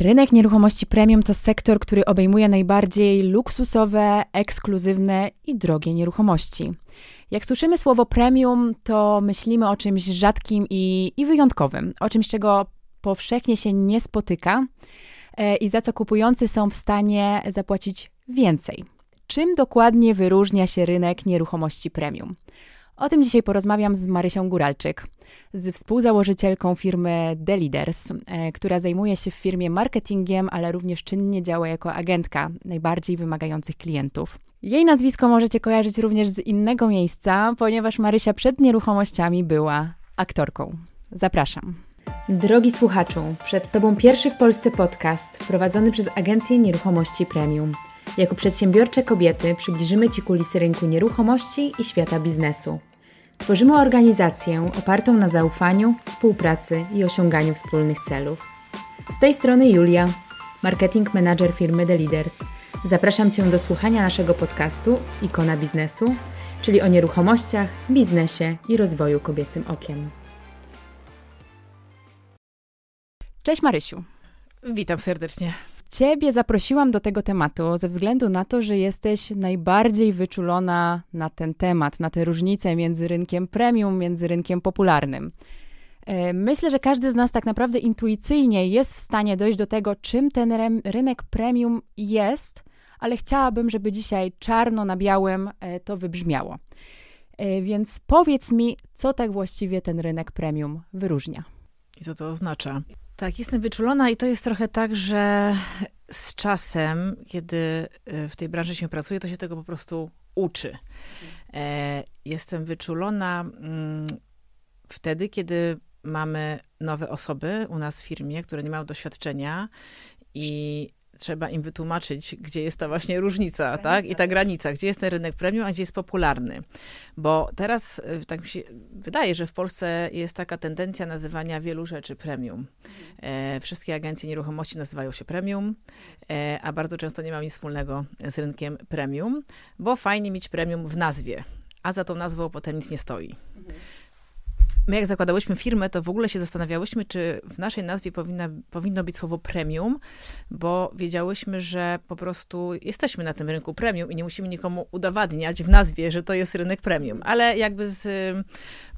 Rynek nieruchomości premium to sektor, który obejmuje najbardziej luksusowe, ekskluzywne i drogie nieruchomości. Jak słyszymy słowo premium, to myślimy o czymś rzadkim i, i wyjątkowym, o czymś, czego powszechnie się nie spotyka e, i za co kupujący są w stanie zapłacić więcej. Czym dokładnie wyróżnia się rynek nieruchomości premium? O tym dzisiaj porozmawiam z Marysią Góralczyk, z współzałożycielką firmy The Leaders, e, która zajmuje się w firmie marketingiem, ale również czynnie działa jako agentka najbardziej wymagających klientów. Jej nazwisko możecie kojarzyć również z innego miejsca, ponieważ Marysia przed nieruchomościami była aktorką. Zapraszam. Drogi słuchaczu, przed Tobą pierwszy w Polsce podcast prowadzony przez Agencję Nieruchomości Premium. Jako przedsiębiorcze kobiety przybliżymy Ci kulisy rynku nieruchomości i świata biznesu. Tworzymy organizację opartą na zaufaniu, współpracy i osiąganiu wspólnych celów. Z tej strony Julia, marketing manager firmy The Leaders. Zapraszam Cię do słuchania naszego podcastu Ikona Biznesu, czyli o nieruchomościach, biznesie i rozwoju kobiecym okiem. Cześć Marysiu. Witam serdecznie. Ciebie zaprosiłam do tego tematu ze względu na to, że jesteś najbardziej wyczulona na ten temat, na te różnice między rynkiem premium, między rynkiem popularnym. E, myślę, że każdy z nas tak naprawdę intuicyjnie jest w stanie dojść do tego, czym ten rynek premium jest, ale chciałabym, żeby dzisiaj czarno na białym e, to wybrzmiało. E, więc powiedz mi, co tak właściwie ten rynek premium wyróżnia. I co to oznacza? Tak, jestem wyczulona i to jest trochę tak, że z czasem, kiedy e, w tej branży się pracuje, to się tego po prostu uczy. E, jestem wyczulona mm, wtedy, kiedy mamy nowe osoby u nas w firmie, które nie mają doświadczenia i trzeba im wytłumaczyć, gdzie jest ta właśnie różnica, granica. tak? I ta granica, gdzie jest ten rynek premium, a gdzie jest popularny. Bo teraz y, tak mi się wydaje, że w Polsce jest taka tendencja nazywania wielu rzeczy premium. E, wszystkie agencje nieruchomości nazywają się premium, e, a bardzo często nie ma nic wspólnego z rynkiem premium, bo fajnie mieć premium w nazwie, a za tą nazwą potem nic nie stoi. My jak zakładałyśmy firmę, to w ogóle się zastanawiałyśmy, czy w naszej nazwie powinna, powinno być słowo premium, bo wiedziałyśmy, że po prostu jesteśmy na tym rynku premium i nie musimy nikomu udowadniać w nazwie, że to jest rynek premium. Ale jakby z,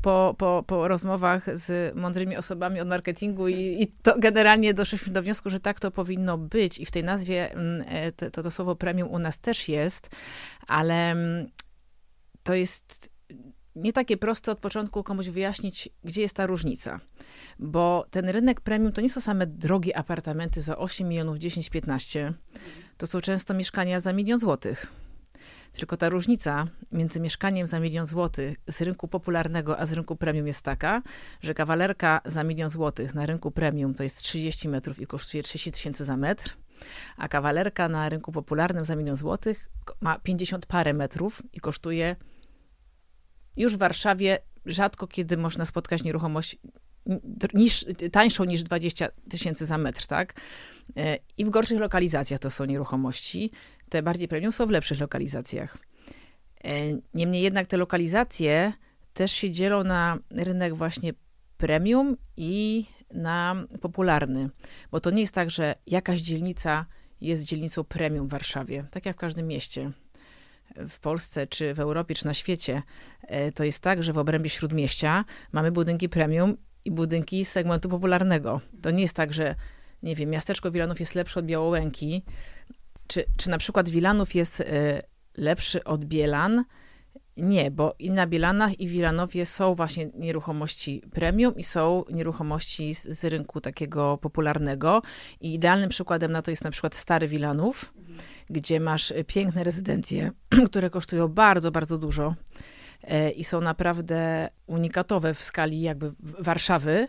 po, po, po rozmowach z mądrymi osobami od marketingu i, i to generalnie doszliśmy do wniosku, że tak to powinno być i w tej nazwie mm, e, to, to słowo premium u nas też jest, ale mm, to jest nie takie proste od początku komuś wyjaśnić, gdzie jest ta różnica. Bo ten rynek premium to nie są same drogie apartamenty za 8 milionów, 10, 15. To są często mieszkania za milion złotych. Tylko ta różnica między mieszkaniem za milion złotych z rynku popularnego, a z rynku premium jest taka, że kawalerka za milion złotych na rynku premium to jest 30 metrów i kosztuje 30 tysięcy za metr, a kawalerka na rynku popularnym za milion złotych ma 50 parę metrów i kosztuje już w Warszawie rzadko kiedy można spotkać nieruchomość niż, tańszą niż 20 tysięcy za metr, tak? E, I w gorszych lokalizacjach to są nieruchomości. Te bardziej premium są w lepszych lokalizacjach. E, niemniej jednak te lokalizacje też się dzielą na rynek właśnie premium i na popularny. Bo to nie jest tak, że jakaś dzielnica jest dzielnicą premium w Warszawie, tak jak w każdym mieście w Polsce, czy w Europie, czy na świecie, e, to jest tak, że w obrębie śródmieścia mamy budynki premium i budynki segmentu popularnego. To nie jest tak, że nie wiem, miasteczko Wilanów jest lepsze od Białołęki, czy, czy na przykład Wilanów jest e, lepszy od Bielan. Nie, bo i na Bielanach i Wilanowie są właśnie nieruchomości premium i są nieruchomości z, z rynku takiego popularnego. I idealnym przykładem na to jest na przykład Stary Wilanów, gdzie masz piękne rezydencje, które kosztują bardzo, bardzo dużo e, i są naprawdę unikatowe w skali jakby Warszawy,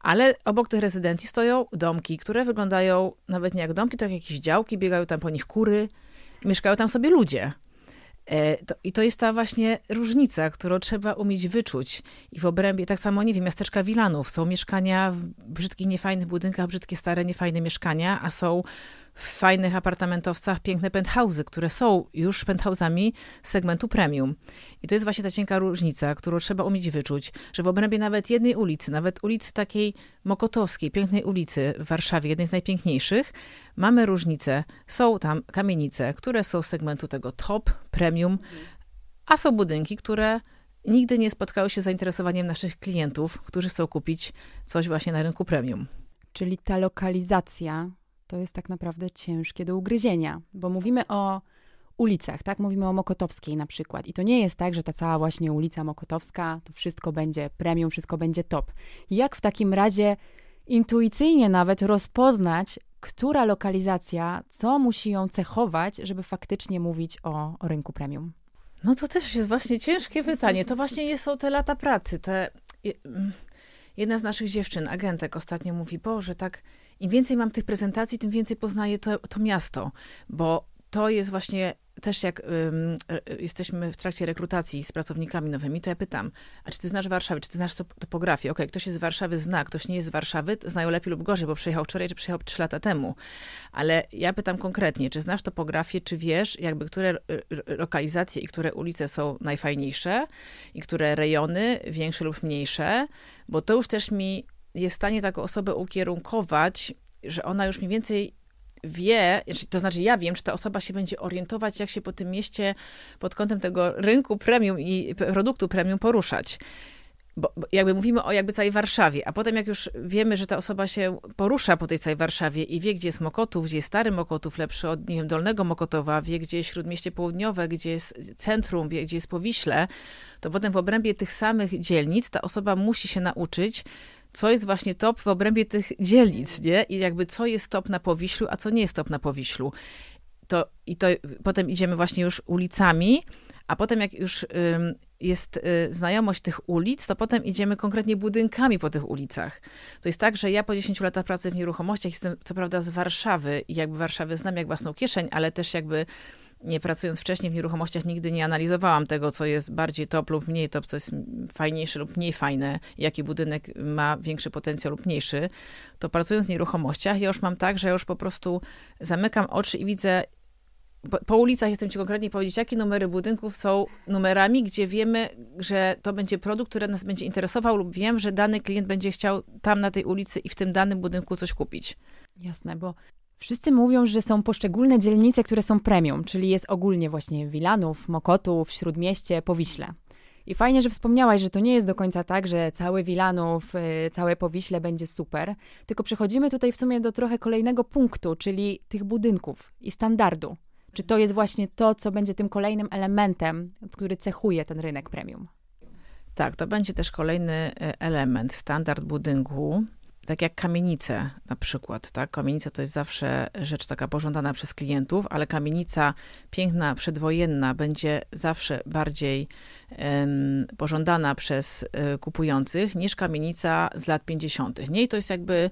ale obok tych rezydencji stoją domki, które wyglądają nawet nie jak domki, to jak jakieś działki, biegają tam po nich kury, mieszkają tam sobie ludzie. E, to, I to jest ta właśnie różnica, którą trzeba umieć wyczuć. I w obrębie, tak samo, nie wiem, miasteczka Wilanów. Są mieszkania w brzydkich, niefajnych budynkach, brzydkie, stare, niefajne mieszkania, a są w fajnych apartamentowcach piękne penthouse'y, które są już penthouse'ami segmentu premium. I to jest właśnie ta cienka różnica, którą trzeba umieć wyczuć, że w obrębie nawet jednej ulicy, nawet ulicy takiej Mokotowskiej, pięknej ulicy w Warszawie, jednej z najpiękniejszych, mamy różnice. Są tam kamienice, które są z segmentu tego top, premium, a są budynki, które nigdy nie spotkały się z zainteresowaniem naszych klientów, którzy chcą kupić coś właśnie na rynku premium. Czyli ta lokalizacja to jest tak naprawdę ciężkie do ugryzienia, bo mówimy o ulicach, tak? Mówimy o Mokotowskiej na przykład. I to nie jest tak, że ta cała właśnie ulica Mokotowska, to wszystko będzie premium, wszystko będzie top. Jak w takim razie intuicyjnie nawet rozpoznać, która lokalizacja, co musi ją cechować, żeby faktycznie mówić o, o rynku premium? No to też jest właśnie ciężkie pytanie. To właśnie nie są te lata pracy. Te... Mm, jedna z naszych dziewczyn, agentek, ostatnio mówi, Boże, tak im więcej mam tych prezentacji, tym więcej poznaję to, to miasto, bo to jest właśnie też jak um, jesteśmy w trakcie rekrutacji z pracownikami nowymi, to ja pytam, a czy ty znasz Warszawę, czy ty znasz topografię? Okej, okay, ktoś jest z Warszawy, zna, ktoś nie jest z Warszawy, znają lepiej lub gorzej, bo przyjechał wczoraj, czy przyjechał trzy lata temu. Ale ja pytam konkretnie, czy znasz topografię, czy wiesz, jakby które lokalizacje i które ulice są najfajniejsze i które rejony, większe lub mniejsze, bo to już też mi jest w stanie taką osobę ukierunkować, że ona już mniej więcej wie, znaczy, to znaczy ja wiem, czy ta osoba się będzie orientować, jak się po tym mieście pod kątem tego rynku premium i produktu premium poruszać. Bo, bo, jakby mówimy o jakby całej Warszawie, a potem jak już wiemy, że ta osoba się porusza po tej całej Warszawie i wie, gdzie jest Mokotów, gdzie jest Stary Mokotów, lepszy od, nie wiem, Dolnego Mokotowa, wie, gdzie jest Śródmieście Południowe, gdzie jest centrum, wie, gdzie jest Powiśle, to potem w obrębie tych samych dzielnic ta osoba musi się nauczyć, co jest właśnie top w obrębie tych dzielnic, nie? I jakby co jest top na Powiślu, a co nie jest top na Powiślu. To, I to potem idziemy właśnie już ulicami, a potem jak już ym, jest y, znajomość tych ulic, to potem idziemy konkretnie budynkami po tych ulicach. To jest tak, że ja po 10 latach pracy w nieruchomościach jestem co prawda z Warszawy i jakby Warszawę znam jak własną kieszeń, ale też jakby nie pracując wcześniej w nieruchomościach, nigdy nie analizowałam tego, co jest bardziej top lub mniej top, co jest fajniejsze lub mniej fajne, jaki budynek ma większy potencjał lub mniejszy, to pracując w nieruchomościach, ja już mam tak, że już po prostu zamykam oczy i widzę, po ulicach jestem ci konkretnie powiedzieć, jakie numery budynków są numerami, gdzie wiemy, że to będzie produkt, który nas będzie interesował lub wiem, że dany klient będzie chciał tam na tej ulicy i w tym danym budynku coś kupić. Jasne, bo Wszyscy mówią, że są poszczególne dzielnice, które są premium, czyli jest ogólnie właśnie Wilanów, Mokotów, Śródmieście, Powiśle. I fajnie, że wspomniałaś, że to nie jest do końca tak, że cały Wilanów, y, całe Powiśle będzie super, tylko przechodzimy tutaj w sumie do trochę kolejnego punktu, czyli tych budynków i standardu. Czy to jest właśnie to, co będzie tym kolejnym elementem, który cechuje ten rynek premium? Tak, to będzie też kolejny y, element, standard budynku tak jak kamienice na przykład, tak? Kamienica to jest zawsze rzecz taka pożądana przez klientów, ale kamienica piękna, przedwojenna będzie zawsze bardziej pożądana przez um, kupujących niż kamienica z lat 50. Nie? I to jest jakby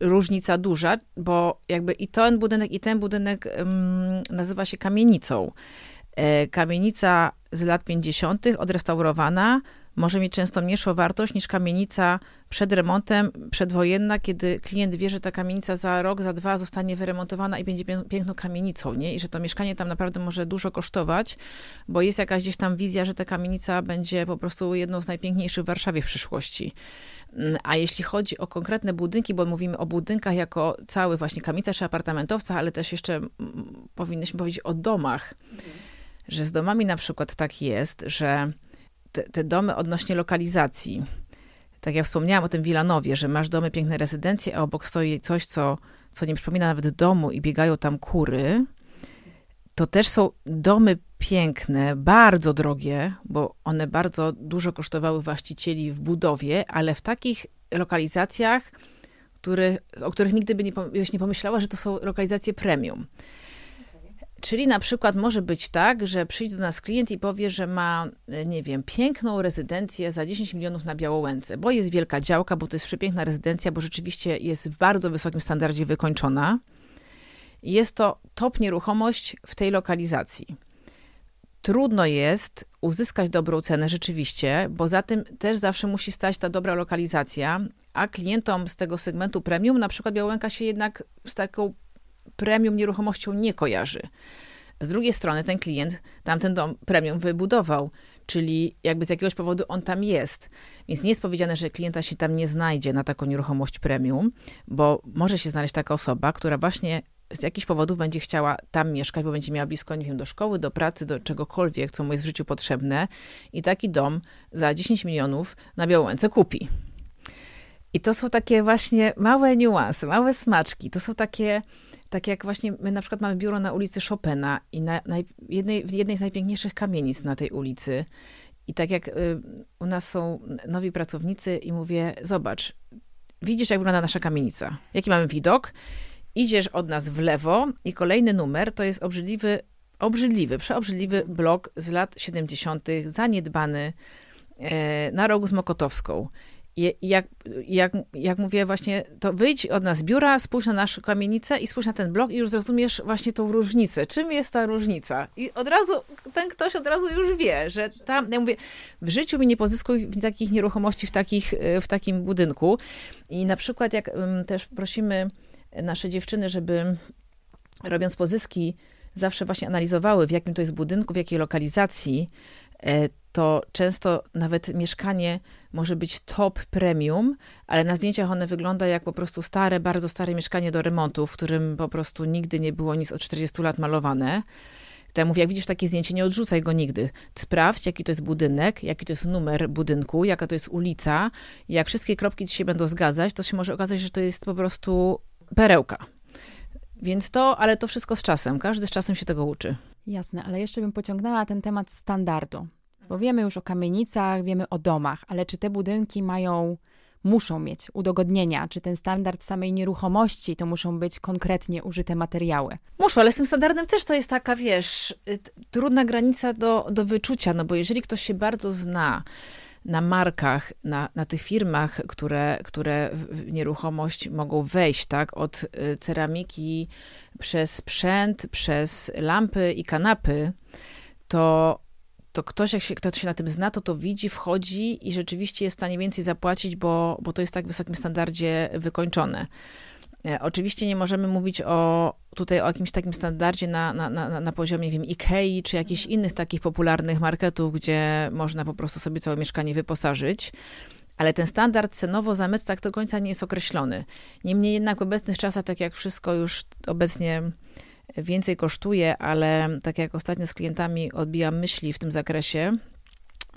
różnica duża, bo jakby i ten budynek, i ten budynek nazywa się kamienicą. E, kamienica z lat 50. odrestaurowana może mieć często mniejszą wartość niż kamienica przed remontem, przedwojenna, kiedy klient wie, że ta kamienica za rok, za dwa zostanie wyremontowana i będzie piękną kamienicą, nie? I że to mieszkanie tam naprawdę może dużo kosztować, bo jest jakaś gdzieś tam wizja, że ta kamienica będzie po prostu jedną z najpiękniejszych w Warszawie w przyszłości. Mm, a jeśli chodzi o konkretne budynki, bo mówimy o budynkach jako cały właśnie kamienica czy apartamentowca, ale też jeszcze mm, powinnyśmy powiedzieć o domach, mhm. że z domami na przykład tak jest, że te, te domy odnośnie lokalizacji, tak jak wspomniałam o tym Wilanowie, że masz domy, piękne rezydencje, a obok stoi coś, co, co nie przypomina nawet domu i biegają tam kury, to też są domy piękne, bardzo drogie, bo one bardzo dużo kosztowały właścicieli w budowie, ale w takich lokalizacjach, który, o których nigdy by nie, byś nie pomyślała, że to są lokalizacje premium. Czyli na przykład może być tak, że przyjdzie do nas klient i powie, że ma, e, nie wiem, piękną rezydencję za 10 milionów na Białołęce, bo jest wielka działka, bo to jest przepiękna rezydencja, bo rzeczywiście jest w bardzo wysokim standardzie wykończona. Jest to top nieruchomość w tej lokalizacji. Trudno jest uzyskać dobrą cenę rzeczywiście, bo za tym też zawsze musi stać ta dobra lokalizacja, a klientom z tego segmentu premium, na przykład Białołęka się jednak z taką premium nieruchomością nie kojarzy. Z drugiej strony ten klient tamten dom premium wybudował, czyli jakby z jakiegoś powodu on tam jest. Więc nie jest powiedziane, że klienta się tam nie znajdzie na taką nieruchomość premium, bo może się znaleźć taka osoba, która właśnie z jakichś powodów będzie chciała tam mieszkać, bo będzie miała blisko, nie wiem, do szkoły, do pracy, do czegokolwiek, co mu jest w życiu potrzebne i taki dom za 10 milionów na Białęce kupi. I to są takie właśnie małe niuanse, małe smaczki. To są takie, tak jak właśnie my na przykład mamy biuro na ulicy Chopina i na, na jednej, w jednej z najpiękniejszych kamienic na tej ulicy. I tak jak y, u nas są nowi pracownicy i mówię, zobacz, widzisz jak wygląda nasza kamienica, jaki mamy widok, idziesz od nas w lewo i kolejny numer to jest obrzydliwy, obrzydliwy, przeobrzydliwy blok z lat 70., zaniedbany e, na rogu z Mokotowską. Jak, jak, jak mówię właśnie, to wyjdź od nas z biura, spójrz na naszą kamienicę i spójrz na ten blok i już zrozumiesz właśnie tą różnicę. Czym jest ta różnica? I od razu, ten ktoś od razu już wie, że tam, ja mówię, w życiu mi nie pozyskuj takich nieruchomości w, takich, w takim budynku. I na przykład jak też prosimy nasze dziewczyny, żeby robiąc pozyski, zawsze właśnie analizowały, w jakim to jest budynku, w jakiej lokalizacji, e, to często nawet mieszkanie może być top premium, ale na zdjęciach one wygląda jak po prostu stare, bardzo stare mieszkanie do remontu, w którym po prostu nigdy nie było nic od 40 lat malowane. To ja mówię, jak widzisz takie zdjęcie, nie odrzucaj go nigdy. Sprawdź, jaki to jest budynek, jaki to jest numer budynku, jaka to jest ulica. Jak wszystkie kropki ci się będą zgadzać, to się może okazać, że to jest po prostu perełka. Więc to, ale to wszystko z czasem. Każdy z czasem się tego uczy. Jasne, ale jeszcze bym pociągnęła ten temat standardu. Bo wiemy już o kamienicach, wiemy o domach, ale czy te budynki mają, muszą mieć udogodnienia? Czy ten standard samej nieruchomości to muszą być konkretnie użyte materiały? Muszą, ale z tym standardem też to jest taka, wiesz, trudna granica do, do wyczucia, no bo jeżeli ktoś się bardzo zna, na markach, na, na tych firmach, które, które w nieruchomość mogą wejść, tak? Od y, ceramiki przez sprzęt, przez lampy i kanapy, to, to ktoś, jak się, kto się na tym zna, to to widzi, wchodzi i rzeczywiście jest w stanie więcej zapłacić, bo, bo to jest tak w wysokim standardzie wykończone. E, oczywiście nie możemy mówić o, tutaj o jakimś takim standardzie na, na, na, na poziomie, wiem, Ikei, czy jakichś innych takich popularnych marketów, gdzie można po prostu sobie całe mieszkanie wyposażyć. Ale ten standard cenowo-zamyt tak do końca nie jest określony. Niemniej jednak w obecnych czasach, tak jak wszystko już obecnie więcej kosztuje, ale tak jak ostatnio z klientami odbijam myśli w tym zakresie,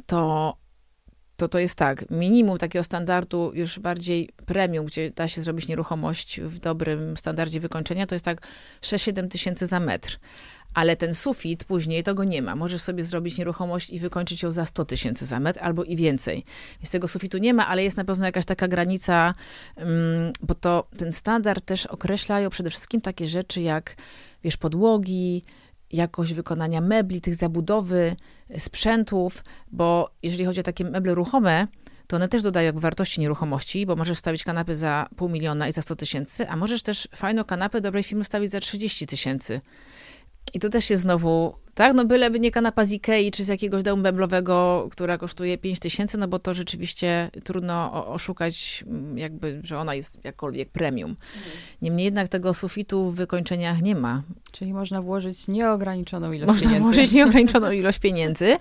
to to to jest tak, minimum takiego standardu już bardziej premium, gdzie da się zrobić nieruchomość w dobrym standardzie wykończenia, to jest tak 6-7 tysięcy za metr. Ale ten sufit później tego nie ma. Możesz sobie zrobić nieruchomość i wykończyć ją za 100 tysięcy za metr albo i więcej. Więc tego sufitu nie ma, ale jest na pewno jakaś taka granica, mm, bo to ten standard też określają przede wszystkim takie rzeczy jak, wiesz, podłogi, jakość wykonania mebli, tych zabudowy, sprzętów, bo jeżeli chodzi o takie meble ruchome, to one też dodają wartości nieruchomości, bo możesz wstawić kanapy za pół miliona i za 100 tysięcy, a możesz też fajną kanapę dobrej firmy wstawić za 30 tysięcy. I to też jest znowu, tak, no byleby nie kanapa z Ikei, czy z jakiegoś domu meblowego, która kosztuje 5 tysięcy, no bo to rzeczywiście trudno oszukać, mm, jakby, że ona jest jakkolwiek premium. Mhm. Niemniej jednak tego sufitu w wykończeniach nie ma. Czyli można włożyć nieograniczoną ilość można pieniędzy. Można włożyć nieograniczoną ilość pieniędzy.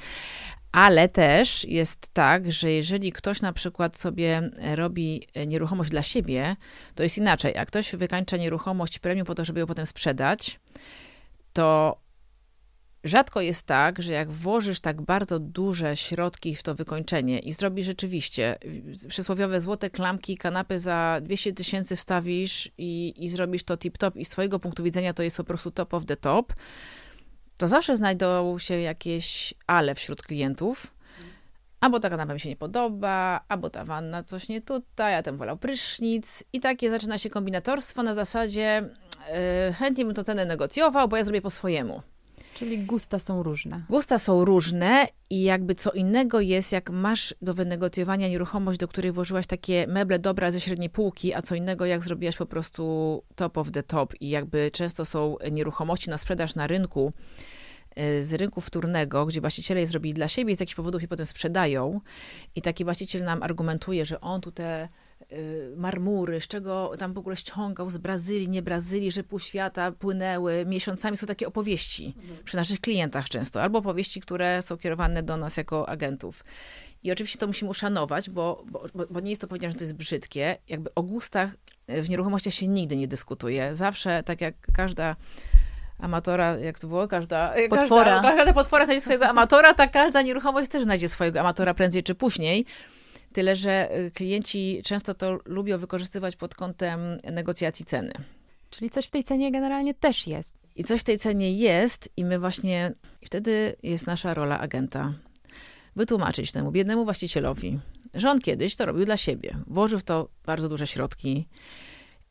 Ale też jest tak, że jeżeli ktoś na przykład sobie robi nieruchomość dla siebie, to jest inaczej. Jak ktoś wykańcza nieruchomość premium po to, żeby ją potem sprzedać, to rzadko jest tak, że jak włożysz tak bardzo duże środki w to wykończenie i zrobisz rzeczywiście przysłowiowe złote klamki, kanapy za 200 tysięcy wstawisz i, i zrobisz to tip-top i z twojego punktu widzenia to jest po prostu top of the top, to zawsze znajdą się jakieś ale wśród klientów, albo ta kanapa mi się nie podoba, albo ta wanna coś nie tutaj, a ten wolał prysznic. I takie zaczyna się kombinatorstwo na zasadzie yy, chętnie bym to cenę negocjował, bo ja zrobię po swojemu. Czyli gusta są różne. Gusta są różne i jakby co innego jest, jak masz do wynegocjowania nieruchomość, do której włożyłaś takie meble dobra ze średniej półki, a co innego jak zrobiłaś po prostu top of the top i jakby często są nieruchomości na sprzedaż na rynku, z rynku wtórnego, gdzie właściciele je zrobili dla siebie z jakichś powodów i potem sprzedają i taki właściciel nam argumentuje, że on tu te y, marmury, z czego tam w ogóle ściągał z Brazylii, nie Brazylii, że pół świata płynęły. Miesiącami są takie opowieści przy naszych klientach często, albo opowieści, które są kierowane do nas jako agentów. I oczywiście to musimy uszanować, bo, bo, bo nie jest to powiedziane, że to jest brzydkie. Jakby o gustach w nieruchomościach się nigdy nie dyskutuje. Zawsze, tak jak każda amatora, jak to było, każda potwora, każda, każda potwora znajdzie swojego amatora, tak każda nieruchomość też znajdzie swojego amatora prędzej czy później. Tyle, że y, klienci często to lubią wykorzystywać pod kątem negocjacji ceny. Czyli coś w tej cenie generalnie też jest. I coś w tej cenie jest, i my właśnie wtedy jest nasza rola agenta. Wytłumaczyć temu biednemu właścicielowi, że on kiedyś to robił dla siebie. Włożył w to bardzo duże środki,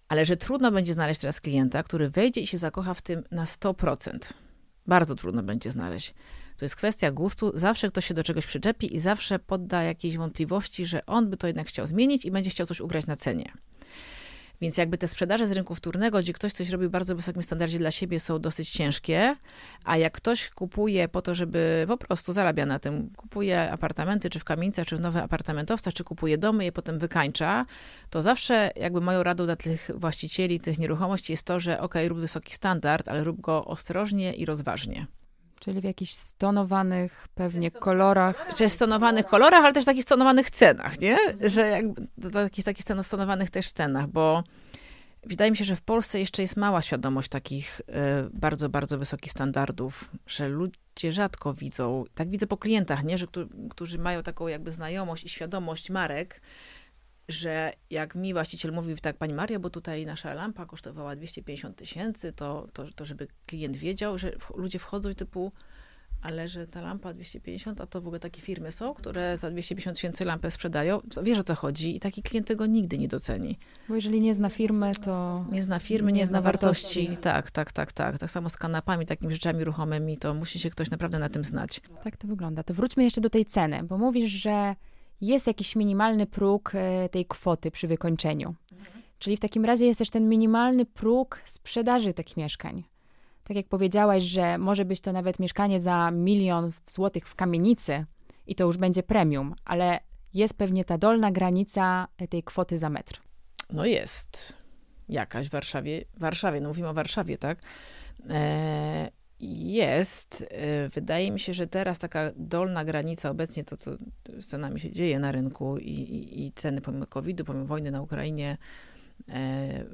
ale że trudno będzie znaleźć teraz klienta, który wejdzie i się zakocha w tym na 100%. Bardzo trudno będzie znaleźć. To jest kwestia gustu. Zawsze ktoś się do czegoś przyczepi i zawsze podda jakiejś wątpliwości, że on by to jednak chciał zmienić i będzie chciał coś ugrać na cenie. Więc jakby te sprzedaże z rynku wtórnego, gdzie ktoś coś robi w bardzo wysokim standardzie dla siebie, są dosyć ciężkie, a jak ktoś kupuje po to, żeby po prostu zarabia na tym, kupuje apartamenty, czy w kamienicach, czy w nowe apartamentowca, czy kupuje domy, je potem wykańcza, to zawsze jakby moją radą dla tych właścicieli tych nieruchomości jest to, że ok, rób wysoki standard, ale rób go ostrożnie i rozważnie. Czyli w jakichś stonowanych pewnie kolorach. Czy stonowanych kolorach, ale też takich stonowanych cenach, nie? Że jakby, to takich, takich stonowanych też cenach, bo wydaje mi się, że w Polsce jeszcze jest mała świadomość takich y, bardzo, bardzo wysokich standardów, że ludzie rzadko widzą, tak widzę po klientach, nie? Że którzy mają taką jakby znajomość i świadomość marek, że jak mi właściciel mówił tak, pani Maria, bo tutaj nasza lampa kosztowała 250 tysięcy, to, to, to żeby klient wiedział, że ludzie wchodzą i typu, ale że ta lampa 250, a to w ogóle takie firmy są, które za 250 tysięcy lampę sprzedają, wiesz o co chodzi i taki klient tego nigdy nie doceni. Bo jeżeli nie zna firmy, to... Nie zna firmy, nie, nie zna wartości. wartości. Tak, tak, tak, tak. Tak samo z kanapami, takimi rzeczami ruchomymi, to musi się ktoś naprawdę na tym znać. Tak to wygląda. To wróćmy jeszcze do tej ceny, bo mówisz, że jest jakiś minimalny próg e, tej kwoty przy wykończeniu. Czyli w takim razie jest też ten minimalny próg sprzedaży tych mieszkań. Tak jak powiedziałaś, że może być to nawet mieszkanie za milion złotych w kamienicy i to już będzie premium, ale jest pewnie ta dolna granica e, tej kwoty za metr. No jest. Jakaś w Warszawie, Warszawie, no mówimy o Warszawie, tak? E, jest. Y, wydaje mi się, że teraz taka dolna granica, obecnie to, co z cenami się dzieje na rynku i, i, i ceny pomimo COVID-u, pomimo wojny na Ukrainie,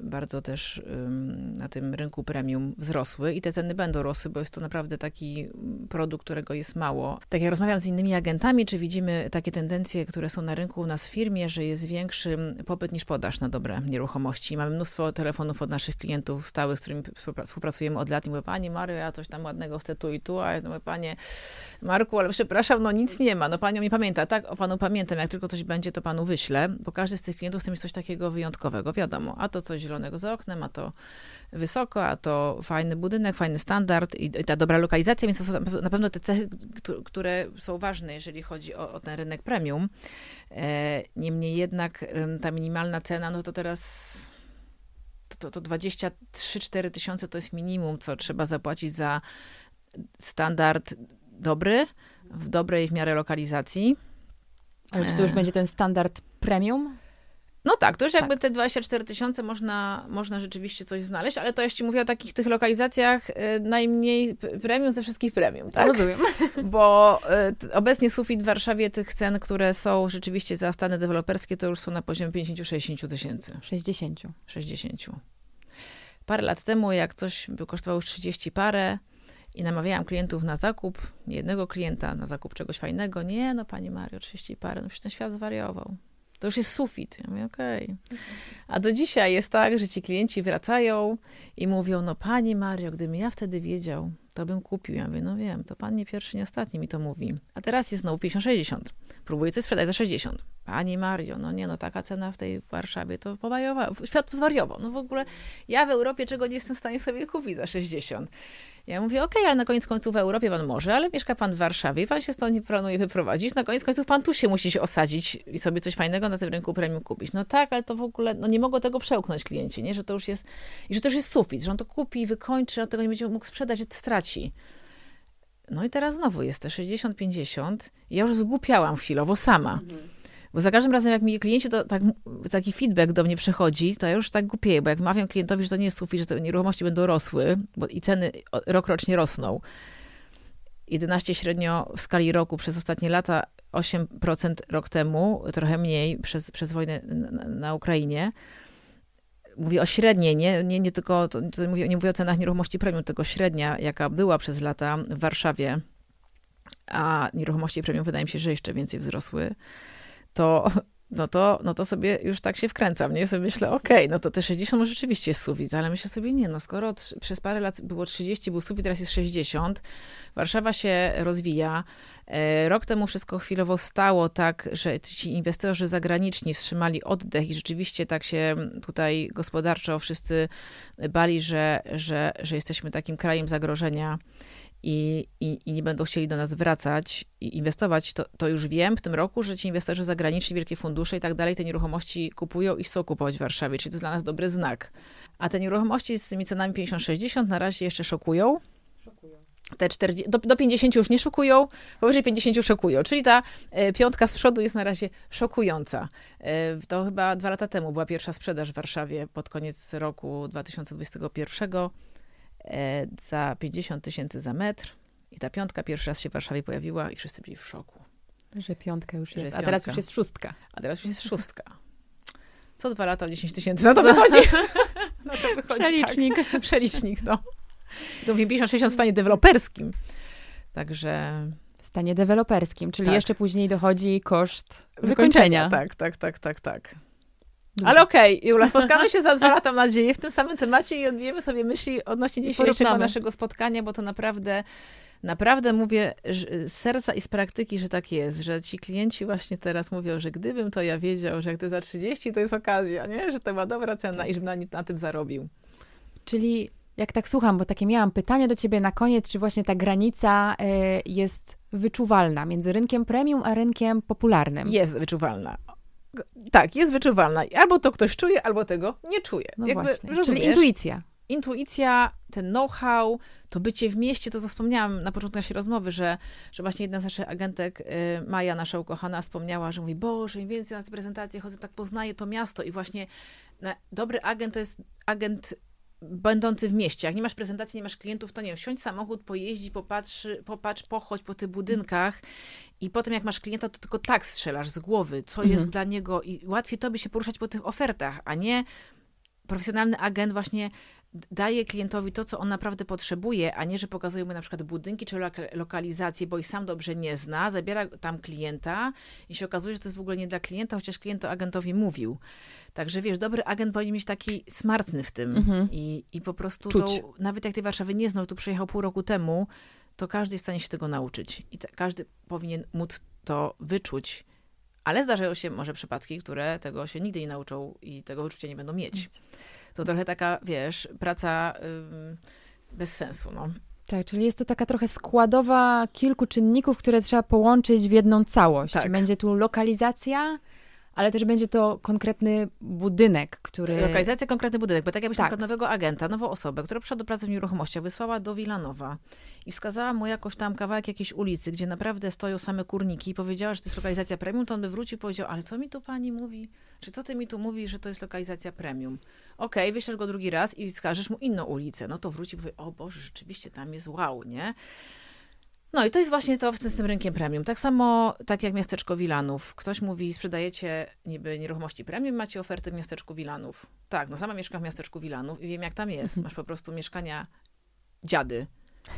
bardzo też na tym rynku premium wzrosły i te ceny będą rosły, bo jest to naprawdę taki produkt, którego jest mało. Tak jak rozmawiam z innymi agentami, czy widzimy takie tendencje, które są na rynku u nas w firmie, że jest większy popyt niż podaż na dobre nieruchomości. Mamy mnóstwo telefonów od naszych klientów stałych, z którymi współpracujemy od lat i mówię, pani Mario, ja coś tam ładnego chcę tu i tu, a ja mówię, panie Marku, ale przepraszam, no nic nie ma, no panią nie pamięta. Tak, o panu pamiętam, jak tylko coś będzie, to panu wyślę, bo każdy z tych klientów chce mieć coś takiego wyjątkowego, wiadomo wiadomo, a to coś zielonego za oknem, a to wysoko, a to fajny budynek, fajny standard i, i ta dobra lokalizacja, więc to są na pewno te cechy, które są ważne, jeżeli chodzi o, o ten rynek premium. E, niemniej jednak ta minimalna cena, no to teraz to, to 23-4 tysiące to jest minimum, co trzeba zapłacić za standard dobry, w dobrej w miarę lokalizacji. Ale czy to już będzie ten standard premium? No tak, to już jakby tak. te 24 tysiące można, można rzeczywiście coś znaleźć, ale to jeśli mówię o takich tych lokalizacjach y, najmniej premium ze wszystkich premium, tak? Rozumiem. Bo y, obecnie sufit w Warszawie tych cen, które są rzeczywiście za stany deweloperskie, to już są na poziomie 50-60 tysięcy. 60. 60. Parę lat temu, jak coś by kosztowało już 30 parę, i namawiałam klientów na zakup, jednego klienta, na zakup czegoś fajnego. Nie, no pani Mario, 30 parę, no przecież ten świat zwariował. To już jest sufit. Ja mówię, okej. Okay. A do dzisiaj jest tak, że ci klienci wracają i mówią, no pani Mario, gdybym ja wtedy wiedział, to bym kupił. Ja mówię, no wiem, to pan nie pierwszy, nie ostatni mi to mówi. A teraz jest znowu 50-60. Próbuję coś sprzedać za 60. Pani Mario, no nie, no taka cena w tej Warszawie to powariował. Świat zwariował. No w ogóle ja w Europie czego nie jestem w stanie sobie kupić za 60. Ja mówię, okej, okay, ale na koniec końców w Europie pan może, ale mieszka pan w Warszawie i pan się stąd nie planuje wyprowadzić. Na koniec końców pan tu się musi się osadzić i sobie coś fajnego na tym rynku premium kupić. No tak, ale to w ogóle, no nie mogą tego przełknąć klienci, nie? Że to już jest, i że to już jest sufit, że on to kupi, wykończy, a tego nie będzie mógł sprzedać, że straci. No i teraz znowu jest te 60-50. Ja już zgłupiałam chwilowo sama. Mhm Bo za każdym razem, jak mi klienci to, tak, taki feedback do mnie przychodzi, to ja już tak głupieję, bo jak mawiam klientowi, że to nie jest sufit, że te nieruchomości będą rosły, bo i ceny rok rocznie rosną. 11 średnio w skali roku przez ostatnie lata, 8% rok temu, trochę mniej przez, przez wojnę na, na Ukrainie. Mówię o średniej, nie, nie, nie tylko, to, to mówię, nie mówię o cenach nieruchomości premium, tylko średnia, jaka była przez lata w Warszawie, a nieruchomości premium wydaje mi się, że jeszcze więcej wzrosły, to no to, no to sobie już tak się wkręcam, nie? Sobie myślę, okej, okay, no to te 60 może rzeczywiście jest sufit, ale myślę sobie, nie, no skoro przez parę lat było 30, był sufit, teraz jest 60, Warszawa się rozwija, e, Rok temu wszystko chwilowo stało tak, że ci inwestorzy zagraniczni wstrzymali oddech i rzeczywiście tak się tutaj gospodarczo wszyscy bali, że, że, że jesteśmy takim krajem zagrożenia i, i, i, nie będą chcieli do nas wracać i inwestować, to, to już wiem w tym roku, że ci inwestorzy zagraniczni, wielkie fundusze i tak dalej, te nieruchomości kupują i chcą kupować w Warszawie, czyli to jest dla nas dobry znak. A te nieruchomości z tymi cenami 50-60 na razie jeszcze szokują. Szokują. Te 40, do, do 50 już nie szokują, powyżej 50 szokują. Czyli ta e, piątka z przodu jest na razie szokująca. E, to chyba dwa lata temu była pierwsza sprzedaż w Warszawie pod koniec roku 2021 E, za 50 tysięcy za metr. I ta piątka pierwszy raz się w Warszawie pojawiła i wszyscy byli w szoku. Że piątka już jest, jest a teraz już jest szóstka. A teraz już jest szóstka. Co dwa lata o 10 tysięcy. No to wychodzi. No to wychodzi Przelicznik. Tak. Przelicznik, no. To 50-60 w stanie deweloperskim. Także... W stanie deweloperskim, czyli tak. jeszcze później dochodzi koszt wykończenia. wykończenia. Tak, tak, tak, tak, tak. Ale okej, okay, Jula, spotkamy się za dwa lata, mam nadzieję, w tym samym temacie i odbijemy sobie myśli odnośnie dzisiejszego naszego spotkania, bo to naprawdę, naprawdę mówię z serca i z praktyki, że tak jest, że ci klienci właśnie teraz mówią, że gdybym to ja wiedział, że jak to za 30, to jest okazja, nie? Że to była dobra cena i żebym na, na tym zarobił. Czyli jak tak słucham, bo takie miałam pytanie do ciebie na koniec, czy właśnie ta granica y, jest wyczuwalna między rynkiem premium a rynkiem popularnym? Jest wyczuwalna. Tak, jest wyczuwalna. Albo to ktoś czuje, albo tego nie czuje. No Jakby, właśnie, czyli intuicja. Intuicja, ten know-how, to bycie w mieście, to co wspomniałam na początku naszej rozmowy, że, że właśnie jedna z naszych agentek, y, Maja, nasza ukochana, wspomniała, że mówi, Boże, im więcej na te prezentacje chodzę, tak poznaję to miasto i właśnie dobry agent to jest agent będący w mieście. Jak nie masz prezentacji, nie masz klientów, to nie wiem, wsiądź samochód, pojeździ, popatrz, popatrz, pochodź po tych budynkach i potem jak masz klienta, to tylko tak strzelasz z głowy, co mhm. jest dla niego i łatwiej tobie się poruszać po tych ofertach, a nie profesjonalny agent właśnie daje klientowi to, co on naprawdę potrzebuje, a nie, że pokazuje mu na przykład budynki czy lokalizacje, bo ich sam dobrze nie zna, zabiera tam klienta i się okazuje, że to jest w ogóle nie dla klienta, chociaż klient to agentowi mówił. Także wiesz, dobry agent powinien mieć taki smartny w tym mhm. i, i po prostu to, nawet jak tej Warszawy nie znał, tu przyjechał pół roku temu, to każdy jest w stanie się tego nauczyć i każdy powinien móc to wyczuć. Ale zdarzają się może przypadki, które tego się nigdy nie nauczą i tego wyczucia nie będą mieć. To trochę taka, wiesz, praca bez sensu, no. Tak, czyli jest to taka trochę składowa kilku czynników, które trzeba połączyć w jedną całość. Tak. Będzie tu lokalizacja, ale też będzie to konkretny budynek, który... Lokalizacja, konkretny budynek, bo tak jakbyś tak. na przykład nowego agenta, nową osobę, która przyszła do pracy w nieruchomościach, wysłała do Wilanowa i wskazała mu jakoś tam kawałek jakiejś ulicy, gdzie naprawdę stoją same kurniki i powiedziała, że to jest lokalizacja premium, to on by wrócił i powiedział, ale co mi tu pani mówi? Czy co ty mi tu mówi, że to jest lokalizacja premium? Okej, okay, wyślesz go drugi raz i wskażesz mu inną ulicę. No to wróci i powie, o Boże, rzeczywiście tam jest wow, nie? No i to jest właśnie to z tym rynkiem premium. Tak samo, tak jak miasteczko Wilanów. Ktoś mówi, sprzedajecie niby nieruchomości premium, macie oferty w miasteczku Wilanów. Tak, no sama mieszkam w miasteczku Wilanów i wiem, jak tam jest. Mhm. Masz po prostu mieszkania dziady,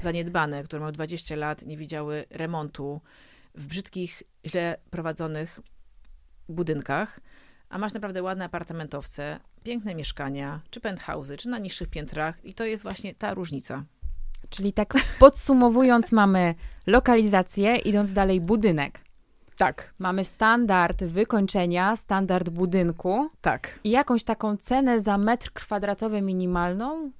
zaniedbane, które mają 20 lat, nie widziały remontu, w brzydkich, źle prowadzonych budynkach, a masz naprawdę ładne apartamentowce, piękne mieszkania, czy penthouse'y, czy na niższych piętrach i to jest właśnie ta różnica. Czyli tak podsumowując, mamy lokalizację, idąc dalej budynek. Tak. Mamy standard wykończenia, standard budynku. Tak. I jakąś taką cenę za metr kwadratowy minimalną.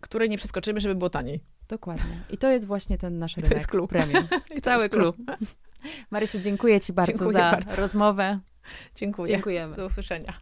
Której nie przeskoczymy, żeby było taniej. Dokładnie. I to jest właśnie ten nasz rynek. To jest klub. Premium. Cały klub. Marysiu, dziękuję Ci bardzo dziękuję za bardzo. rozmowę. Dziękuję. Dziękujemy. Do usłyszenia.